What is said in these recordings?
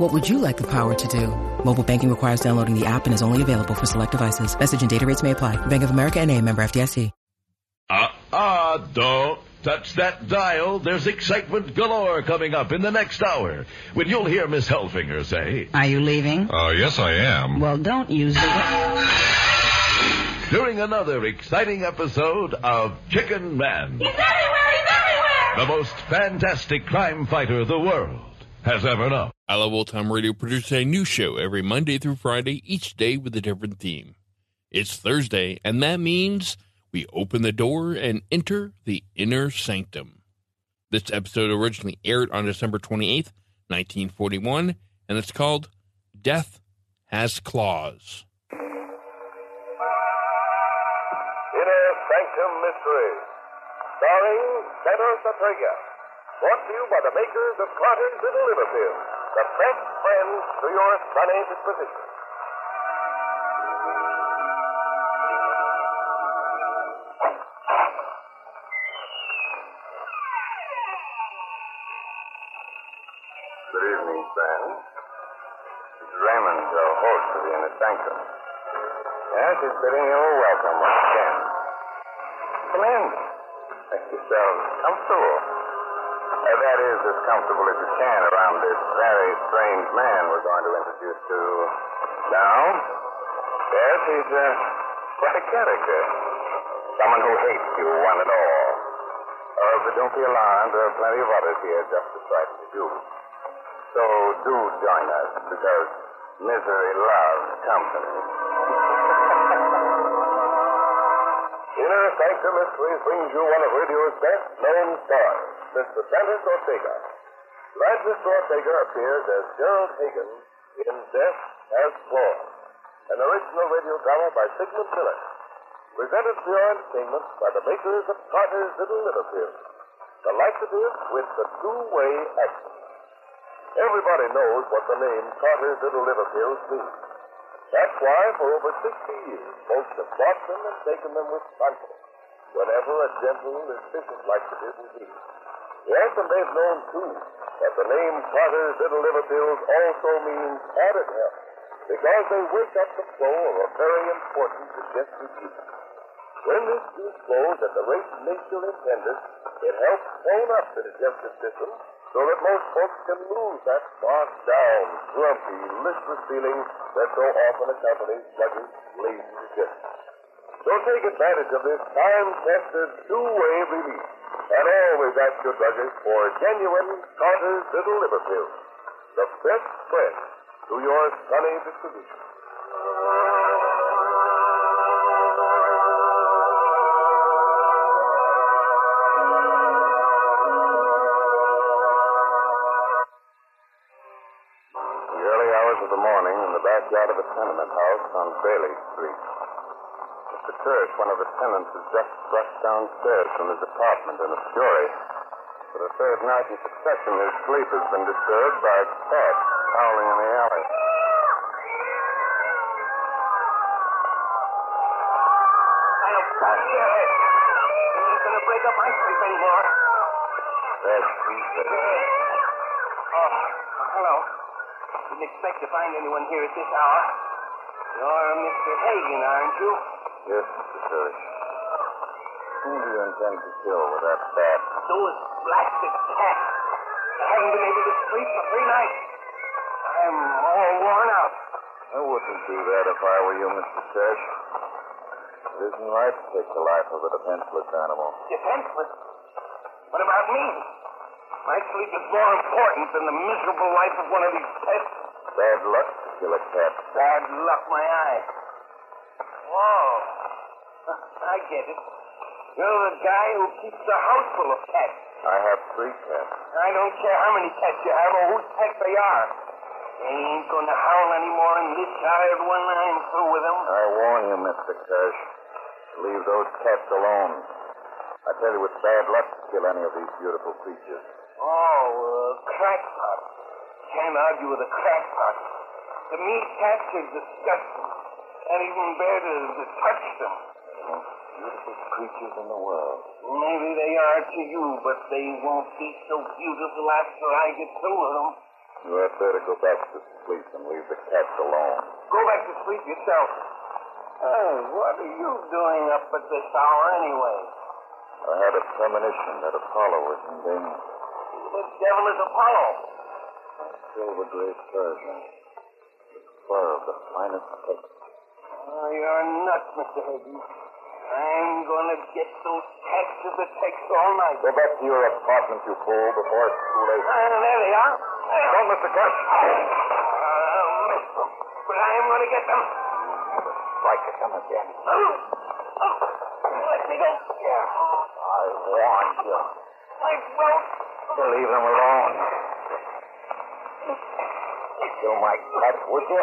What would you like the power to do? Mobile banking requires downloading the app and is only available for select devices. Message and data rates may apply. Bank of America and a member FDIC. Ah, ah, don't touch that dial. There's excitement galore coming up in the next hour when you'll hear Miss Hellfinger say, Are you leaving? Uh, yes, I am. Well, don't use the. during another exciting episode of Chicken Man, He's everywhere! He's everywhere! the most fantastic crime fighter of the world has ever known. I Love Old Time Radio produces a new show every Monday through Friday, each day with a different theme. It's Thursday, and that means we open the door and enter the inner sanctum. This episode originally aired on December 28th, 1941, and it's called Death Has Claws. Inner Sanctum Mystery, starring Senator Satrega. Brought to you by the makers of Carter's Little Liver Pills, the best friends to your sunny disposition. Good evening, friends. It's Raymond, your host of the Inner Sanctum. Yes, he's bidding you a welcome once again. Come in. Make yourselves comfortable. That is, as comfortable as you can around this very strange man we're going to introduce to now. Yes, he's uh, quite a character. Someone who hates you, one and all. Uh, but don't be alarmed. There are plenty of others here just to frighten you. So do join us because misery loves company. Inner Sanctum Mysteries brings you one of radio's best known stars, Mr. Dennis Ortega. Tonight, Mr. Ortega appears as Gerald Hagen in Death Has Claws, an original radio drama by Sigmund Miller, presented for your entertainment by the makers of Carter's Little Liver Pills. The likeness with the two-way accent. Everybody knows what the name Carter's Little Liver Pills means. That's why, for over 60 years, folks have bought them and taken them with confidence whenever a gentle, efficient likeness is needed. And they've known, too, that the name Carter's Little Liver Pills also means added help because they wake up the flow of a very important digestive juice. When this juice flows at the rate nature intended, it helps tone up the digestive system so that most folks can lose that bogged down, grumpy, listless feeling that so often accompanies sluggish, lazy digestion. So take advantage of this time-tested two-way relief and always ask your druggist for genuine Carter's Little Liver Pills, the best friend to your sunny disposition. The early hours of the morning in the backyard of a tenement house on Bailey Street. Mr. Church, one of the tenants, has just rushed downstairs from his apartment in a fury. For the third night in succession, his sleep has been disturbed by cats howling in the alley. Up my sleep anymore. That's Tuesday. Oh, hello. Didn't expect to find anyone here at this hour. You're Mr. Hagen, aren't you? Yes, Mr. Parrish. Whom do you intend to kill with that bat? Those blasted cats. I haven't been able to sleep for three nights. I'm all worn out. I wouldn't do that if I were you, Mr. Cash. It isn't right to take the life of a defenseless animal. Defenseless? What about me? My sleep is more important than the miserable life of one of these pets. Bad luck to kill a cat. Bad luck, my eye. I get it. You're the guy who keeps a house full of cats. I have three cats. I don't care how many cats you have or whose pets they are. They ain't gonna howl anymore in this yard when I'm through with them. I warn you, Mr. Cash. Leave those cats alone. I tell you, it's bad luck to kill any of these beautiful creatures. Oh, uh, crackpot. Can't argue with a crackpot. To me, cats are disgusting. Can't even bear to, to touch them. The beautiful creatures in the world. Maybe they are to you, but they won't be so beautiful after I get through with them. You had better go back to sleep and leave the cats alone. Go back to sleep yourself. Oh, what are you doing up at this hour anyway? I had a premonition that Apollo was in danger. Who the devil is Apollo? Silver gray Persian. The fur of the finest text. Oh, you're nuts, Mr. Higgins. I'm gonna get those as it takes all night. Go back to your apartment, you fool, before it's too late. Ah, there they are. Don't, Mr. Cash. I'll miss them. But I'm gonna get them. Strike at them again. Oh, oh, let me go. Yeah. I warned you. I won't. To leave them alone. Kill my cat, would you?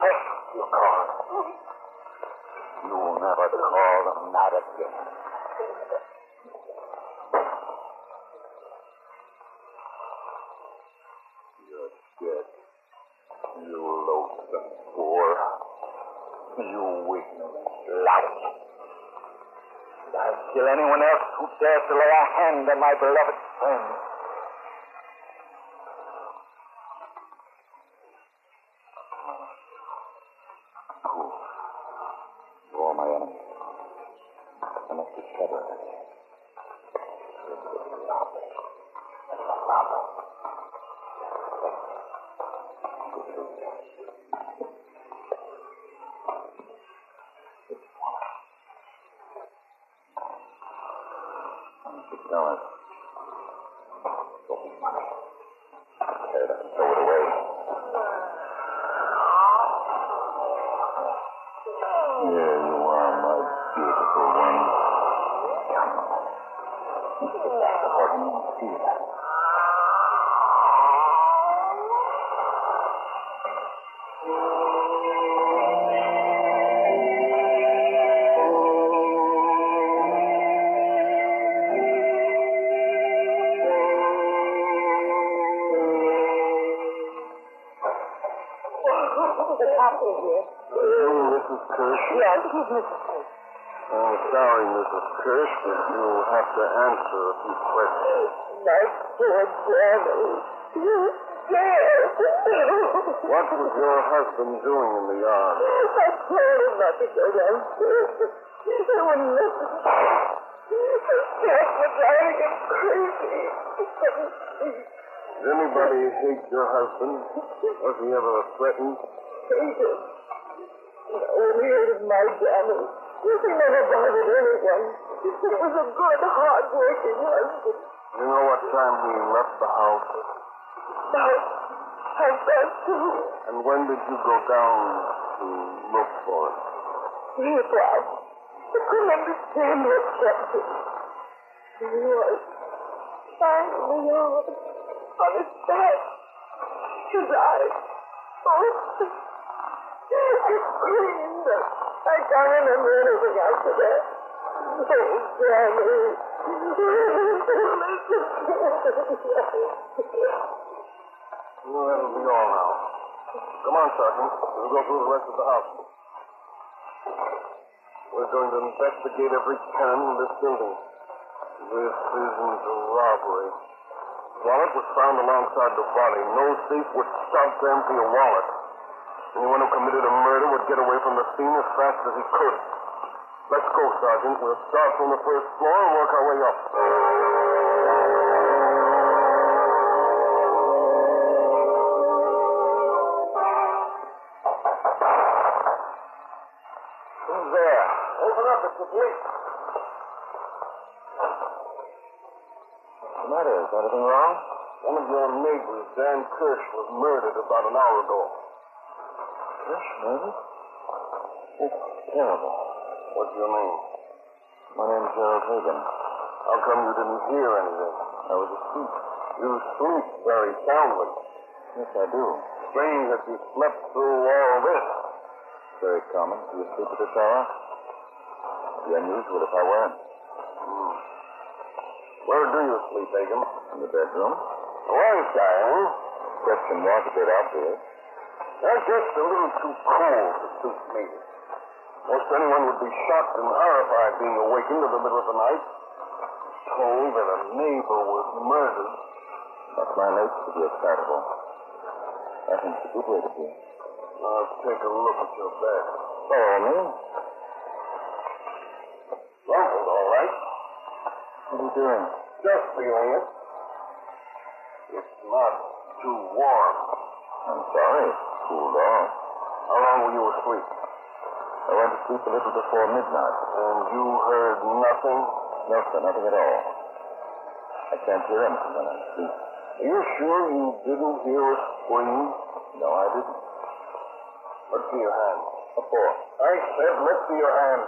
Yes, you call. You'll never call them that again. You're dead. You loathsome boor. You weakling lout. I'll kill anyone else who dares to lay a hand on my beloved friend. Here. Mrs. Kirsch. Yes, he's Mrs. Kirsch. Oh, sorry, Mrs. Kirsch, but you'll have to answer a few questions. My poor Danny. Yes. What was your husband doing in the yard? I told him not to go downstairs. He wouldn't listen. The cats driving him crazy. Did anybody hate your husband? Was he ever threatened? Hated. No, he hated my Danny. He never bothered anyone. He was a good, hard-working husband. You know what time he left the house? About half past two. And when did you go down to look for him? Three o'clock. I couldn't understand what kept him. He was the yard on his back. His eyes open. I can't remember anything after that. Oh, Danny. Well, that'll be all now. Come on, Sergeant. We'll go through the rest of the house. We're going to investigate every tenant in this building. This isn't a robbery. Wallet was found alongside the body. No thief would stop to empty a wallet. Anyone who committed a murder would get away from the scene as fast as he could. Let's go, Sergeant. We'll start from the first floor and work our way up. Who's there? Open up, it's the police. What's the matter? Is anything wrong? One of your neighbors, Dan Kirsch, was murdered about an hour ago. Kirsch murdered? It's terrible. What's your name? My name's Gerald Hagen. How come you didn't hear anything? I was asleep. You sleep very soundly. Yes, I do. Strange that you slept through all this. Very common. Do you sleep at this hour? Be unusual if I weren't. Hmm. Where do you sleep, Hagen? In the bedroom. Why, Kyle? Question was a bit obvious. That's just a little too cool to suit me. Most anyone would be shocked and horrified being awakened in the middle of the night, told that a neighbor was murdered. That's my nature to be excitable. I think it's a good way to be. I'll take a look at your bed. Follow me. Rumpled, all right. What are you doing? Just feeling it. It's not too warm. I'm sorry. Cooled off. How long were you asleep? I went to sleep a little before midnight. And you heard nothing? No, sir, nothing at all. I can't hear anything when I sleep. Are you sure you didn't hear a scream? No, I didn't. Let's see your hand. A four. I said, let's see your hand.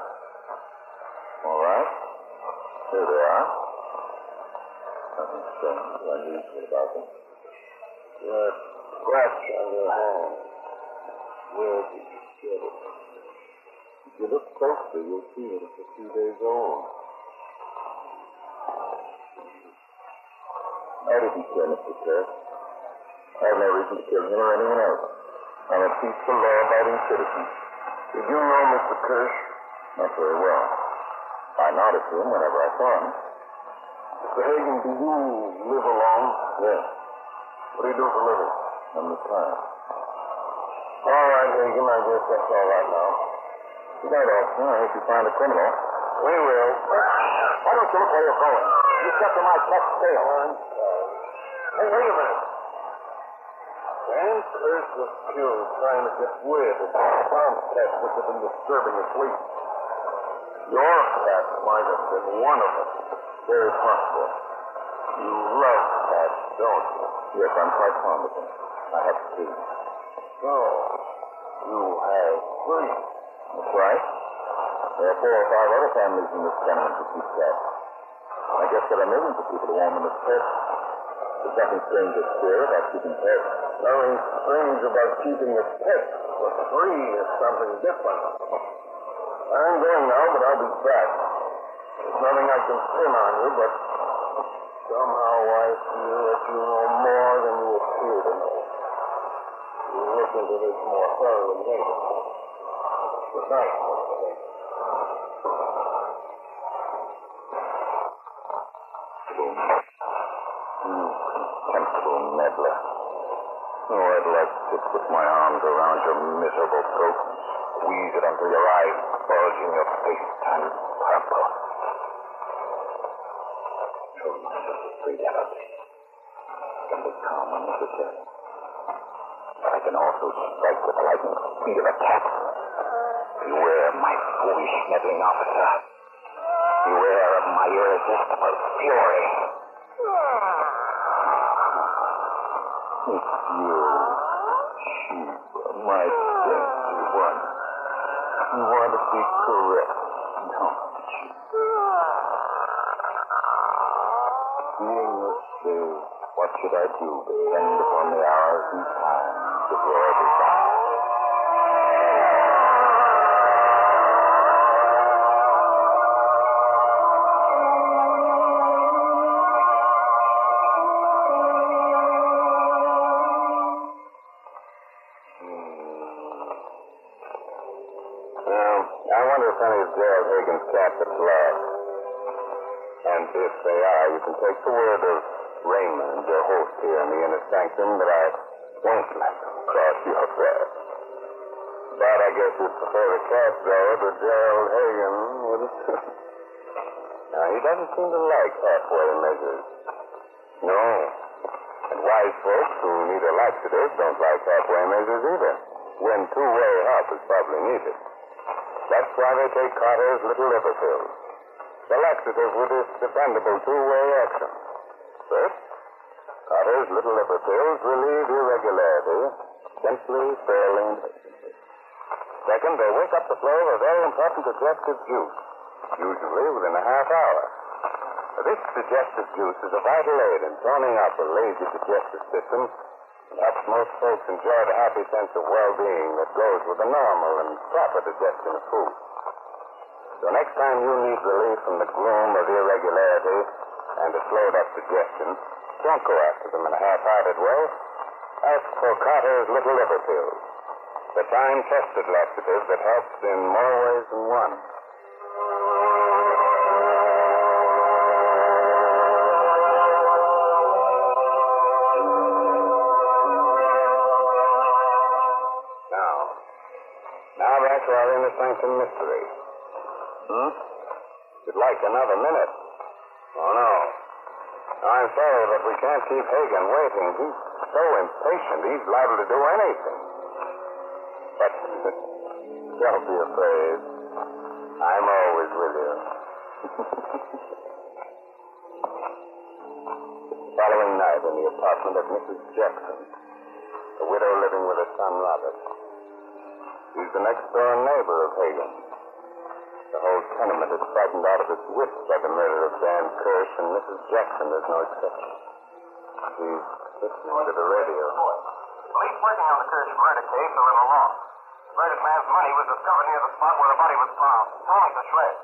All right. Here they are. Nothing strange or unusual about them. That scratch on your hand. Where did you get it? If you look closely, you'll see that it's a few days old. I didn't kill Mr. Kirk. I have no reason to kill him or anyone else. I'm a peaceful, law-abiding citizen. Did you know Mr. Kirsch? Not very well. I nodded to him whenever I saw him. Mr. Hagen, do you live alone? Yes. What do you do for a living? I'm retired. All Hagen, I guess that's all right now. Good night, officer. I hope you find a criminal. We will. Why don't you look where you're going? You stepped on my cat's tail. Hey, wait a minute. Dan Kirsch was killed trying to get rid of the farm cats which have been disturbing his sleep. Your cat might have been one of them. Very possible. You love cats, don't you? Yes, I'm quite fond of them. I have three. So, you have three. That's right. There are four or five other families in this tenement who keep cats. I guess there are millions of people who want them as pets. There's nothing strange or queer about keeping pets. Nothing strange about keeping a pet, but three is something different. I'm going now, but I'll be back. There's nothing I can pin on you, but somehow I feel that you know more than you appear to know. You look into this more thoroughly later. Good night, to put my arms around your miserable throat and squeeze it until your eyes bulge in your face and purple. Show myself free effort. Can be calm when necessary. Can also strike with the lightning speed of a cat. Beware, my foolish meddling officer. Beware of my irresistible fury. It's you, Sheba, my dainty one. You want to be caressed, don't you? Being your slave, what should I do but depend upon the hours and times of hmm. desire? Cats are lost. And if they are. You can take the word of Raymond, your host here in the inner sanctum, that I won't let them cross your path. But I guess you'd prefer a cat, though, to Gerald Hagen, wouldn't you? now, he doesn't seem to like halfway measures. No. And wise folks who need a laxative don't like halfway measures either, when two-way help is probably needed. That's why they take Carter's little liver pills. The laxative with its dependable two-way action. Little liver pills relieve irregularity, simply fairly. Second, they wake up the flow of a very important digestive juice, usually within a half hour. This digestive juice is a vital aid in toning up a lazy digestive system and helps most folks enjoy the happy sense of well-being that goes with a normal and proper digestion of food. So next time you need relief from the gloom of irregularity and a slowed-up digestion, don't go after them in a half-hearted way. Ask for Carter's Little Liver Pills, the time-tested laxative that helps in more ways than one. Now, now back to our inner sanctum mystery. Hmm? You'd like another minute? Oh, no. I'm sorry, but we can't keep Hagen waiting. He's so impatient, he's liable to do anything. But don't be afraid. I'm always with you. Following night in the apartment of Mrs. Jackson, a widow living with her son Robert. He's the next door neighbor of Hagen. The whole tenement is frightened out of its wits by the murder of Dan Kirsch, and Mrs. Jackson is no exception. She's listening to the radio. Police working on the Kirsch murder case are in the murdered man's money was discovered near the spot where the body was found, torn to shreds.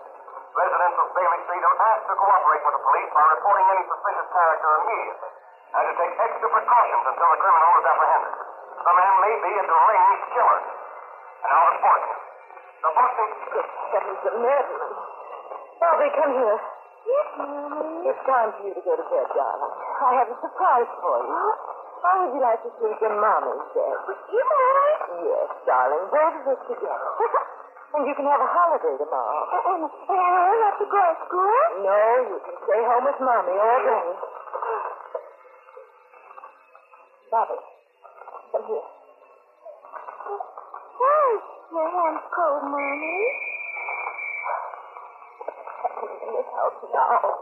Residents of Bailey Street are asked to cooperate with the police by reporting any suspicious character immediately, and to take extra precautions until the criminal is apprehended. The man may be a deranged killer. And now the sports. Oh, the Boston... Good heavens, the madman. Bobby, come here. Yes, Mommy? It's time for you to go to bed, darling. I have a surprise for you. How would you like to sleep in Mommy's bed? With you, Mommy? Yes, darling. Both of us together. and you can have a holiday tomorrow. And, and I don't have to go to school? No, you can stay home with Mommy all day. Bobby, come here. Why your hands cold, Mommy? House?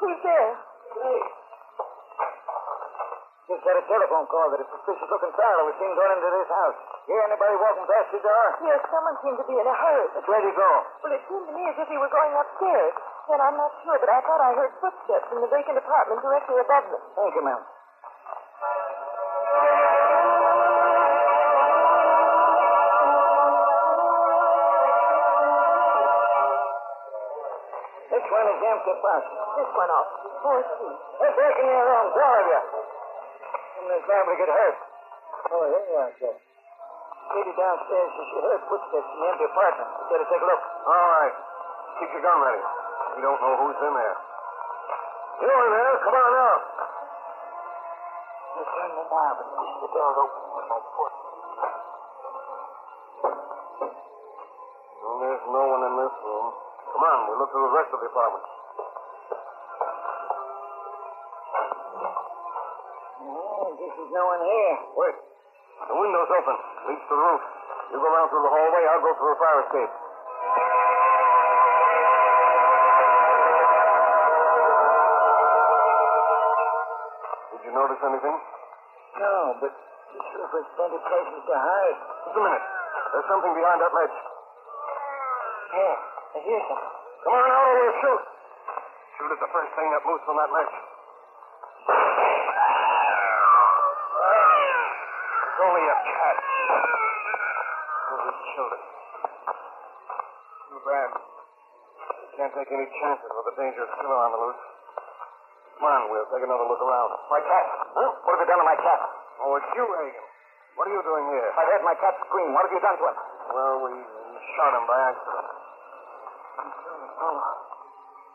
Who's there? Just had a telephone call that a suspicious looking fellow was seen going into this house. Hear anybody walking past the door? Yes, someone seemed to be in a hurry. Where'd he go? Well, it seemed to me as if he were going upstairs. And I'm not sure, but I thought I heard footsteps in the vacant apartment directly above me. Thank you, ma'am. Which one is? This one off. Four feet. What's breaking your room? Four of you. Liable to get hurt. Oh, here you are, Jeff. Lady downstairs says she heard footsteps in the empty apartment. You better take a look. All right. Keep your gun ready. We don't know who's in there. You in there? Come on out. You turn the knob and push the door open Come on, we'll look through the rest of the apartment. This is no one here. Wait. The window's open. Leads to the roof. You go around through the hallway. I'll go through the fire escape. Did you notice anything? No, but this roof has plenty of places to hide. Just a minute. There's something behind that ledge. Yeah, I hear something. Come on or we'll shoot. Shoot at the first thing that moves from that ledge. It's only a cat. Those are children. Too bad. Can't take any chances with the dangerous killer on the loose. Come on, we'll take another look around. My cat. Huh? What have you done to my cat? Oh, it's you, Hagen. What are you doing here? I heard my cat scream. What have you done to him? Well, we, we shot him by accident. Apollo.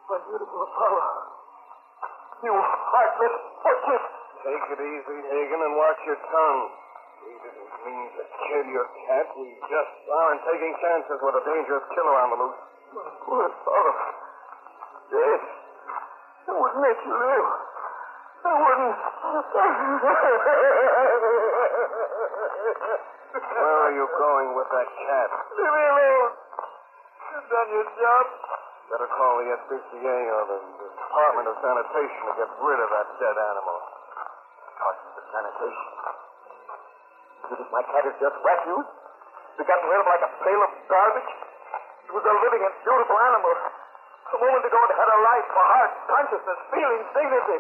My beautiful Apollo. You heartless butcher. Take it easy, Hagen, and watch your tongue. We didn't mean to kill your cat. We just aren't taking chances with a dangerous killer on the loose. My poor Apollo. Dead. I wouldn't let you live. I wouldn't. Where are you going with that cat? Leave me alone. You've done your job. Better call the SPCA or the Department of Sanitation to get rid of that dead animal. Department of Sanitation. You think my cat is just refuse? To get rid of like a pail of garbage? It was a living and beautiful animal. A moment ago it had a life, a heart, consciousness, feelings, dignity.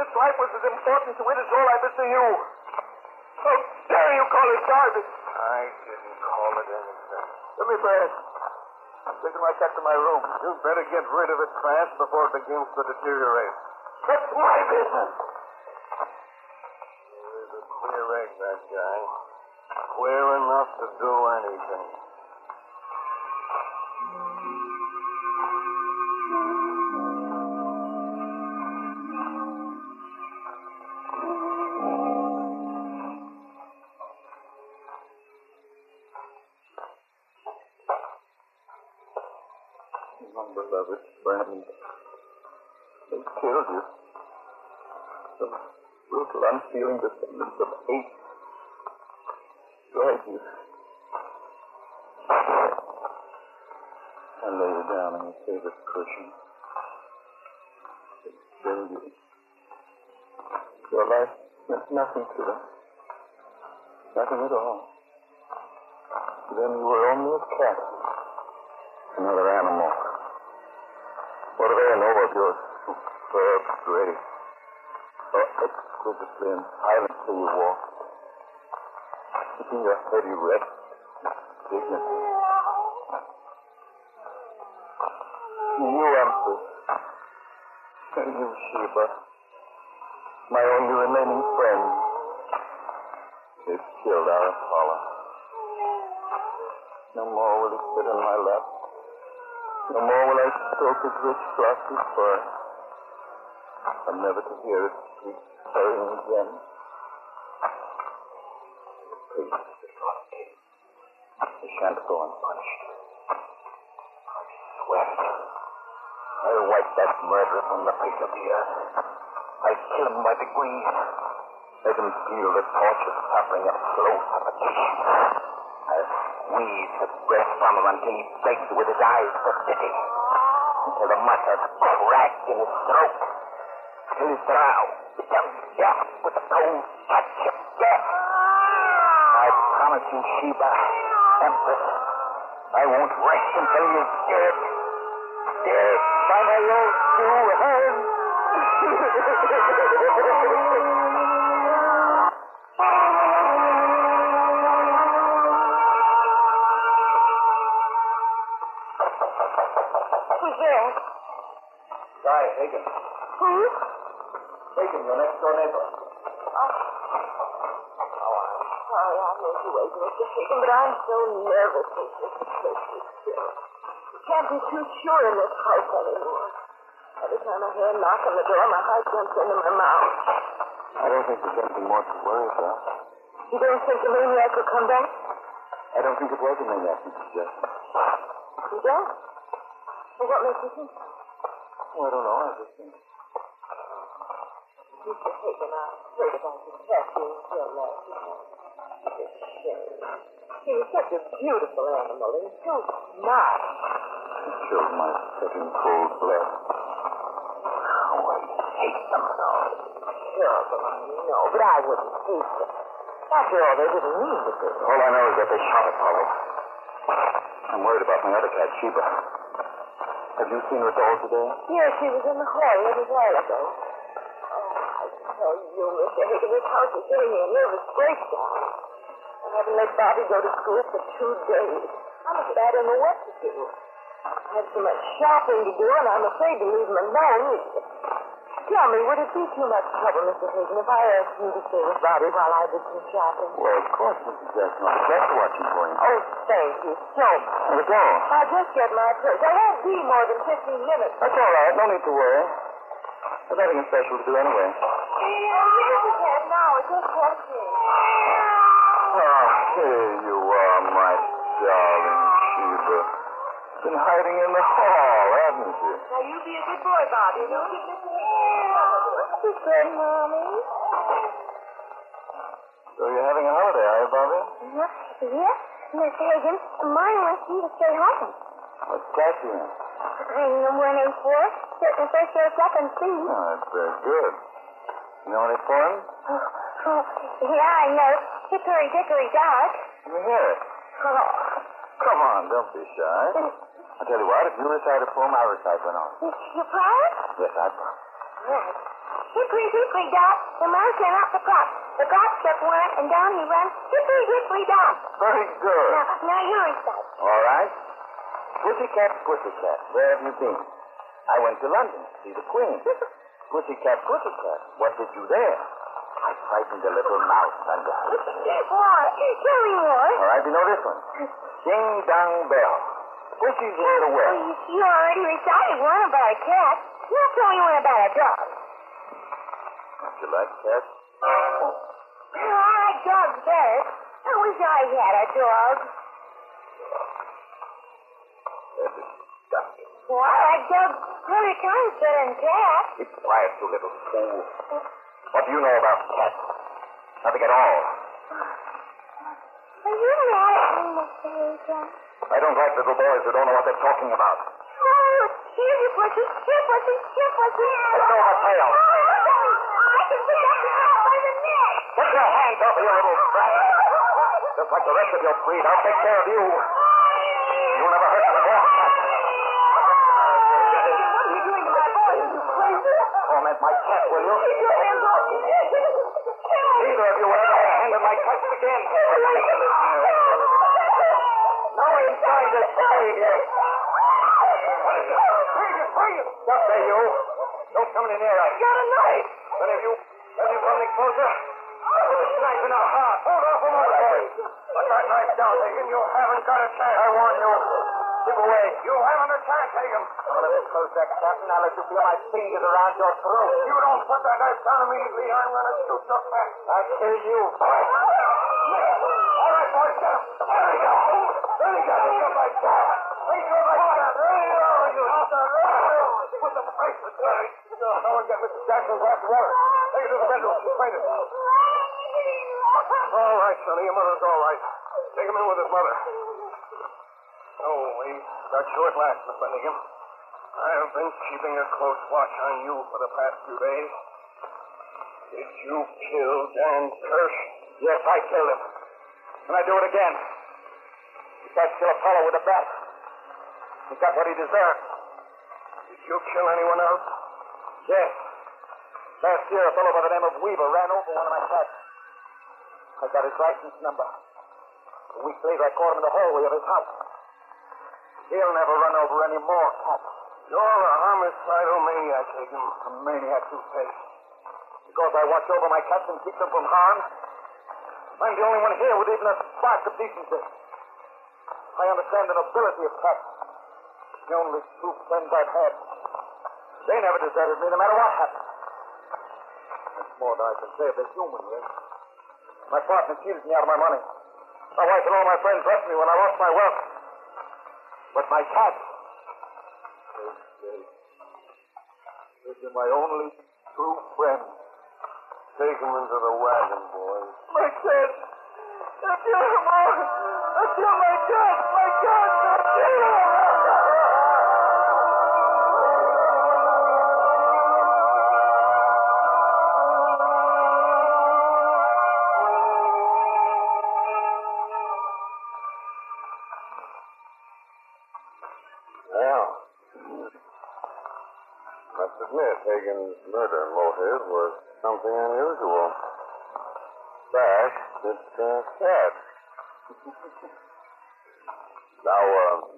Its life was as important to it as your life is to you. How dare you call it garbage? I didn't call it anything. Let me pass. I'm taking right back to my room. You better get rid of it fast before it begins to deteriorate. That's my business. He's a queer egg, that guy. Queer enough to do anything. Brutal, the descendants of hate drag you. I lay you down on your favorite cushion. Killed you. Your life meant nothing to them. Nothing at all. To them you were only a cat. Another animal. What do they know of your superb grace? How exquisitely and silently you walk. Keeping your head erect with dignity. You, Empress. And you, Sheba. My only remaining friend. They've killed our Apollo. No more will he sit in my lap. No more will I stroke his rich glossy fur. I'm never to hear his sweet purring again. Please, He shan't go unpunished. I swear it. I'll wipe that murderer from the face of the earth. I'll kill him by degrees. Let him feel the torture, suffering, and slow suffocation. I'll squeeze his breath from him until he begs with his eyes for pity. Until the muscles crack in his throat. His brow death with the cold touch of death. I promise you, Sheba, Empress, I won't rest until you're dead. Dead by my own two hands. Who's there? Guy Hagen. Who? Your next door neighbor. Sorry I made you wait, Mr. Higgin, but I'm so nervous since this place. You can't be too sure in this house anymore. Every time I hear a knock on the door, my heart jumps into my mouth. I don't think there's anything more to worry about. You don't think the maniac will come back? I don't think it was a maniac, Mrs. Jessup. You don't? Well, what makes you think? Oh, I don't know. I just think. Killed. He was such a beautiful animal and so smart. He chilled my second cold blood. Oh, I hate them so. Terrible, I know, but I wouldn't hate them. After all, they didn't mean to do it. All I know is that they shot Apollo. I'm worried about my other cat, Sheba. Have you seen her at all today? Yes, she was in the hall a little while ago. Oh, tell you, Mr. Higgin, this house is giving me a nervous breakdown. I haven't let Bobby go to school for two days. I'm afraid I don't know what to do. I have so much shopping to do, and I'm afraid to leave him alone. Tell me, would it be too much trouble, Mr. Hagen, if I asked you to stay with Bobby while I did some shopping? Well, of course, Mrs. Jackson. I'll be glad to watch him for you. Oh, thank you so much. Let's. I'll just get my purse. I won't be more than 15 minutes. That's all right. No need to worry. There's nothing special to do anyway. Yes, it has now. It just has me. Oh, here you are, my darling Sheba. Been hiding in the hall, haven't you? Now, you be a good boy, Bobby. Don't give Mr. Hagen Be good, Mommy. So you're having a holiday, are you, Bobby? Yes, Miss Hagen. Mine wants me to stay home. What's that you in? I'm the one in four, certain first or second C. Oh, that's very good. You know any poems? Oh, oh, yeah, I know. Hickory dickory dock. Let me hear it. Oh, Come on, don't be shy. I'll tell you what, if you recite a poem, I'll recite one on. you promise? Yes, I promise. Right. Hickory dickory dock, the mouse ran up the clock. The clock struck one, and down he runs. Hickory dickory dock. Very good. Now, now you recite. All right. Pussycat, pussycat, where have you been? I went to London to see the Queen. pussycat, pussycat, what did you there? I frightened a little mouse under her. More. Tell me more. All right, you know this one. Ding dong bell. Pussy's in the well. you, you already recited one about a cat. Now tell me one about a dog. Don't you like cats? Oh, I like dogs better. I wish I had a dog. Well, I dogs a hundred times better than cats. Keep quiet, you little fool. What do you know about cats? Nothing at all. Are you mad at me, Mr. Hagen? I don't like little boys who don't know what they're talking about. Oh, here you pussy. Here, pussy. Here, pussy. Let go of my tail. Oh, I can pick up the hair by the neck. Put your hands off of your little brat. Just like the rest of your breed, I'll take care of you. You'll never hurt me more. What are you doing to my boy? Are you crazy? Torment my cat, will you? Keep your hands off me. Neither of you will ever lay a hand on my cat again. No one's trying to save you. Freeze it, freeze it. Just there, you. Don't come any nearer. I got a knife. Then if you, if you come any closer, put a knife in our heart. Hold off a moment, boys. Put that knife down, Hagen. You haven't got a chance. I warn you. Keep away. You haven't a chance, Hagen. Well, if it's close that, Captain, I'll let you feel my fingers around your throat. If you don't put that knife down immediately. I'm going to shoot your back. I'll kill you. All right, right boys, get him. There we go. There we go. There you go, my dad. There go, my dad. There you go. You Put the bracelet there. No one get Mr. Jackson's last water. Take it to the bedroom. She's fainted. All right, Sonny. Your mother's all right. Take him in with his mother. Oh, we got you at last, Miss Benningham. I have been keeping a close watch on you for the past few days. Did you kill Dan Kirsch? Yes, I killed him. And I do it again. Tried to kill Apollo with a bat. He got what he deserved. Did you kill anyone else? Yes. Last year, a fellow by the name of Weaver ran over one of my cats. I got his license number. A week later, I caught him in the hallway of his house. He'll never run over any more cats. You're a homicidal maniac, Hagen. A maniac, you say. Because I watch over my cats and keep them from harm? I'm the only one here with even a spark of decency. I understand the nobility of cats. The only true friends I've had. They never deserted me, no matter what happened. That's more than I can say of the human race. My partner cheated me out of my money. My wife and all my friends left me when I lost my wealth. But my cat. This is my only true friend. Take him into the wagon, boys. My cat. I killed him. I killed my cat. My cat. Killed him. Hagen's murder motive was something unusual. But it's uh, sad. now, uh,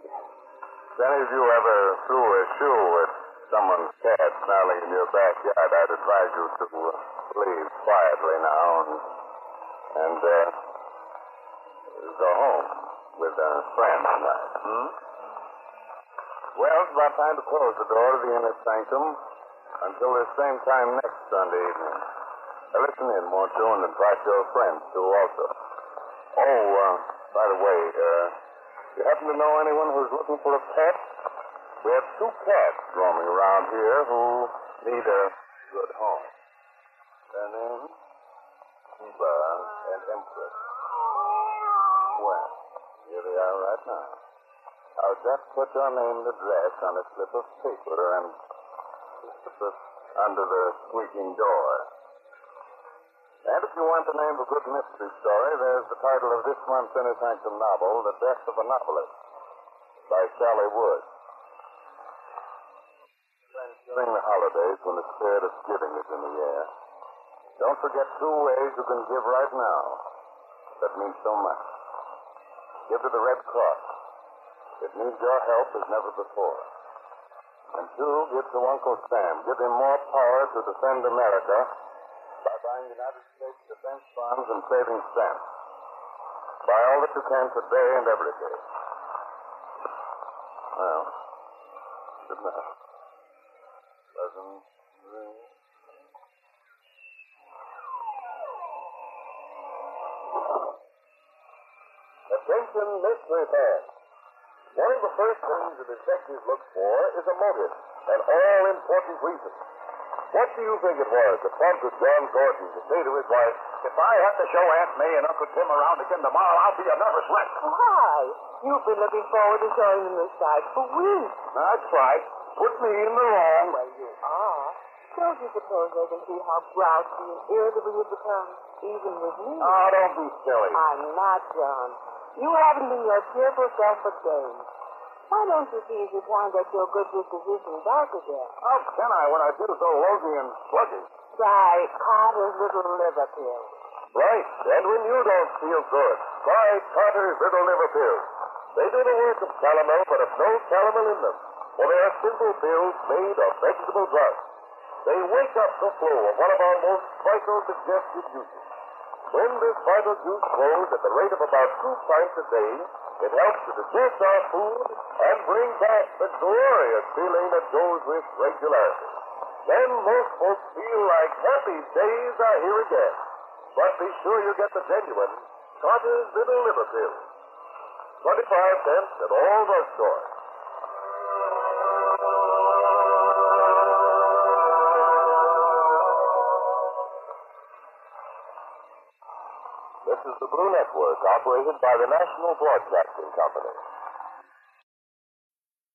any of you ever threw a shoe at someone's cat snarling in your backyard, I'd advise you to uh, leave quietly now and, and uh, go home with a friend tonight. Hmm? Well, it's about time to close the door to the inner sanctum until the same time next Sunday evening. Now listen in, won't you, and invite your friends, too, also. Oh, uh, by the way, uh, you happen to know anyone who's looking for a pet? We have two cats roaming around here who need a good home. Their names? Sheba and Empress. Well, here they are right now. I'll just put your name and address on a slip of paper and under the squeaking door. And if you want the name of a good mystery story, there's the title of this month's Inner Sanctum novel, The Death of a Novelist, by Sally Wood. During the holidays, when the spirit of giving is in the air, don't forget two ways you can give right now. That means so much. Give to the Red Cross. It needs your help as never before. And two, give to Uncle Sam. Give him more power to defend America by buying United States defense bonds and saving stamps. Buy all that you can today and every day. Well, good night. Pleasant dreams. Attention, mystery fans. One of the first things the detectives looks for is a motive, an all-important reason. What do you think it was that prompted John Gordon to say to his wife, If I have to show Aunt May and Uncle Tim around again tomorrow, I'll be a nervous wreck. Why? You've been looking forward to showing them this side for weeks. That's right. Put me in the wrong. Well, you are. Don't you suppose they can see how grouchy and irritable you've become, even with me? Oh, don't be silly. I'm not, John. You haven't been your cheerful self for days. Why don't you see if you can get your good disposition back again? How can I when I feel so lousy and sluggish? Try Carter's little liver pill. Right. And when you don't feel good, try Carter's Little Liver Pills. They do the work of calomel, but have no calomel in them. For they are simple pills made of vegetable drugs. They wake up the flow of one of our most vital digestive juices. When this vital juice flows at the rate of about two pints a day, it helps to digest our food and bring back the glorious feeling that goes with regularity. Then most folks feel like happy days are here again. But be sure you get the genuine Carter's Little Liver Pill. 25 cents at all drugstores. Is the Blue Network, operated by the National Broadcasting Company.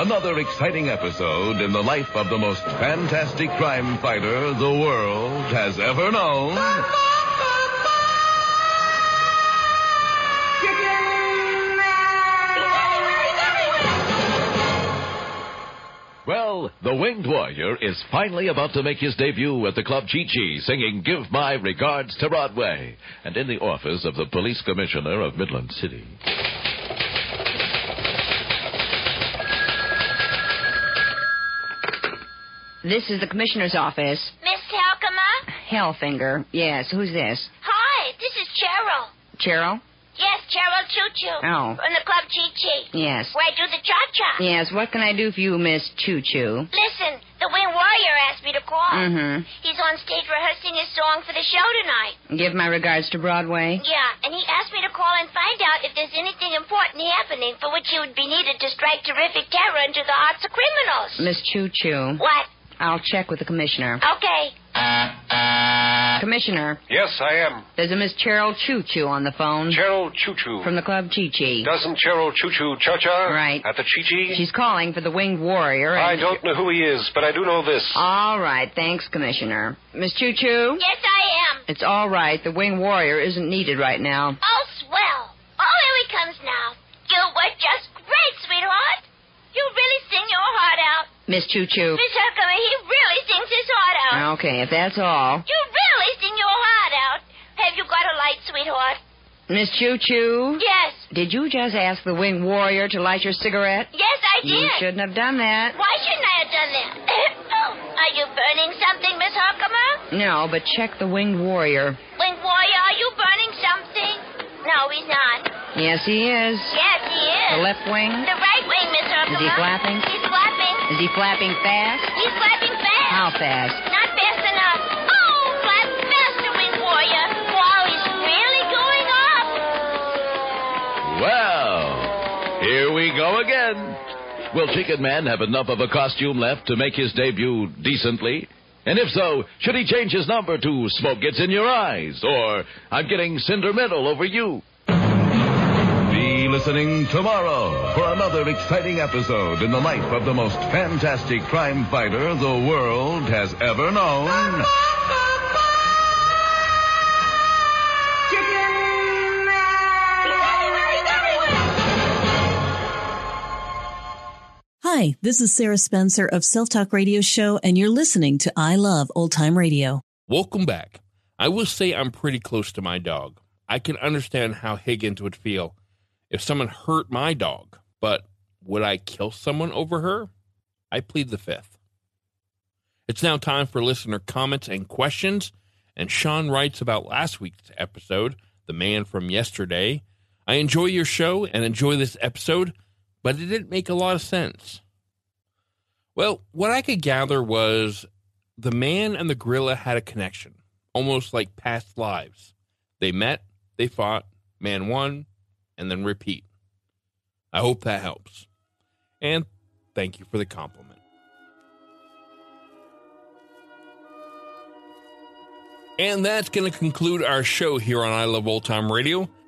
Another exciting episode in the life of the most fantastic crime fighter the world has ever known. Well, the Winged Warrior is finally about to make his debut at the Club Chi Chi, singing Give My Regards to Broadway, and in the office of the Police Commissioner of Midland City. This is the commissioner's office. Miss Halkema? Helfinger. Yes, who's this? Hi, this is Cheryl. Cheryl? Yes, Cheryl Choo Choo. Oh. From the Club Chi Chi. Yes. Where I do the cha-cha. Yes, what can I do for you, Miss Choo Choo? Listen, the Wing Warrior asked me to call. Mm-hmm. He's on stage rehearsing his song for the show tonight. Give my regards to Broadway. Yeah, and he asked me to call and find out if there's anything important happening for which he would be needed to strike terrific terror into the hearts of criminals. Miss Choo Choo. What? I'll check with the commissioner. Okay. Commissioner, Yes, I am. there's a Miss Cheryl Choo Choo on the phone. Cheryl Choo Choo. From the club Chi Chi. Doesn't Cheryl Choo Choo cha cha? Right. At the Chi Chi? She's calling for the winged warrior. I and- don't know who he is, but I do know this. All right, thanks, Commissioner. Miss Choo Choo? Yes, I am. It's all right. The winged warrior isn't needed right now. Oh, swell. Oh, here he comes now. You were just great, sweetheart. You really sing your heart out. Miss Choo Choo. Miss Huckabee, he really sings his heart out. Okay, if that's all. You really sing your heart out. Have you got a light, sweetheart? Miss Choo Choo? Yes. Did you just ask the winged warrior to light your cigarette? Yes, I did. You shouldn't have done that. Why shouldn't I have done that? oh, are you burning something, Miss Huckabee? No, but check the winged warrior. Winged warrior, are you burning something? No, he's not. Yes, he is. Yes, he is. The left wing? The right wing, Miss Huckabee. Is he flapping? He's flapping. Is he flapping fast? He's flapping fast. How fast? Not here we go again. Will Chicken Man have enough of a costume left to make his debut decently? And if so, should he change his number to Smoke Gets in Your Eyes or I'm Getting Cinder Sentimental Over You? Be listening tomorrow for another exciting episode in the life of the most fantastic crime fighter the world has ever known. Hi, this is Sarah Spencer of Self Talk Radio Show, and you're listening to I Love Old Time Radio. Welcome back. I will say I'm pretty close to my dog. I can understand how Higgins would feel if someone hurt my dog, but would I kill someone over her? I plead the fifth. It's now time for listener comments and questions. And Sean writes about last week's episode, The Man from Yesterday. I enjoy your show and enjoy this episode, but it didn't make a lot of sense. Well, what I could gather was the man and the gorilla had a connection, almost like past lives. They met, they fought, man won, and then repeat. I hope that helps. And thank you for the compliment. And that's going to conclude our show here on I Love Old Time Radio.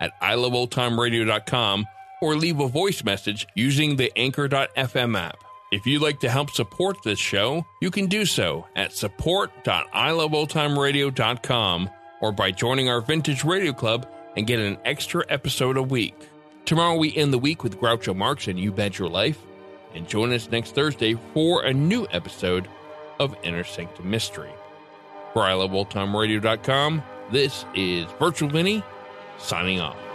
at iloveoldtimeradio.com or leave a voice message using the Anchor.fm app. If you'd like to help support this show, you can do so at support.iloveoldtimeradio.com or by joining our Vintage Radio Club and get an extra episode a week. Tomorrow we end the week with Groucho Marx and You Bet Your Life. And join us next Thursday for a new episode of Inner Sanctum Mystery. For iloveoldtimeradio.com, this is Virtual Vinny signing off.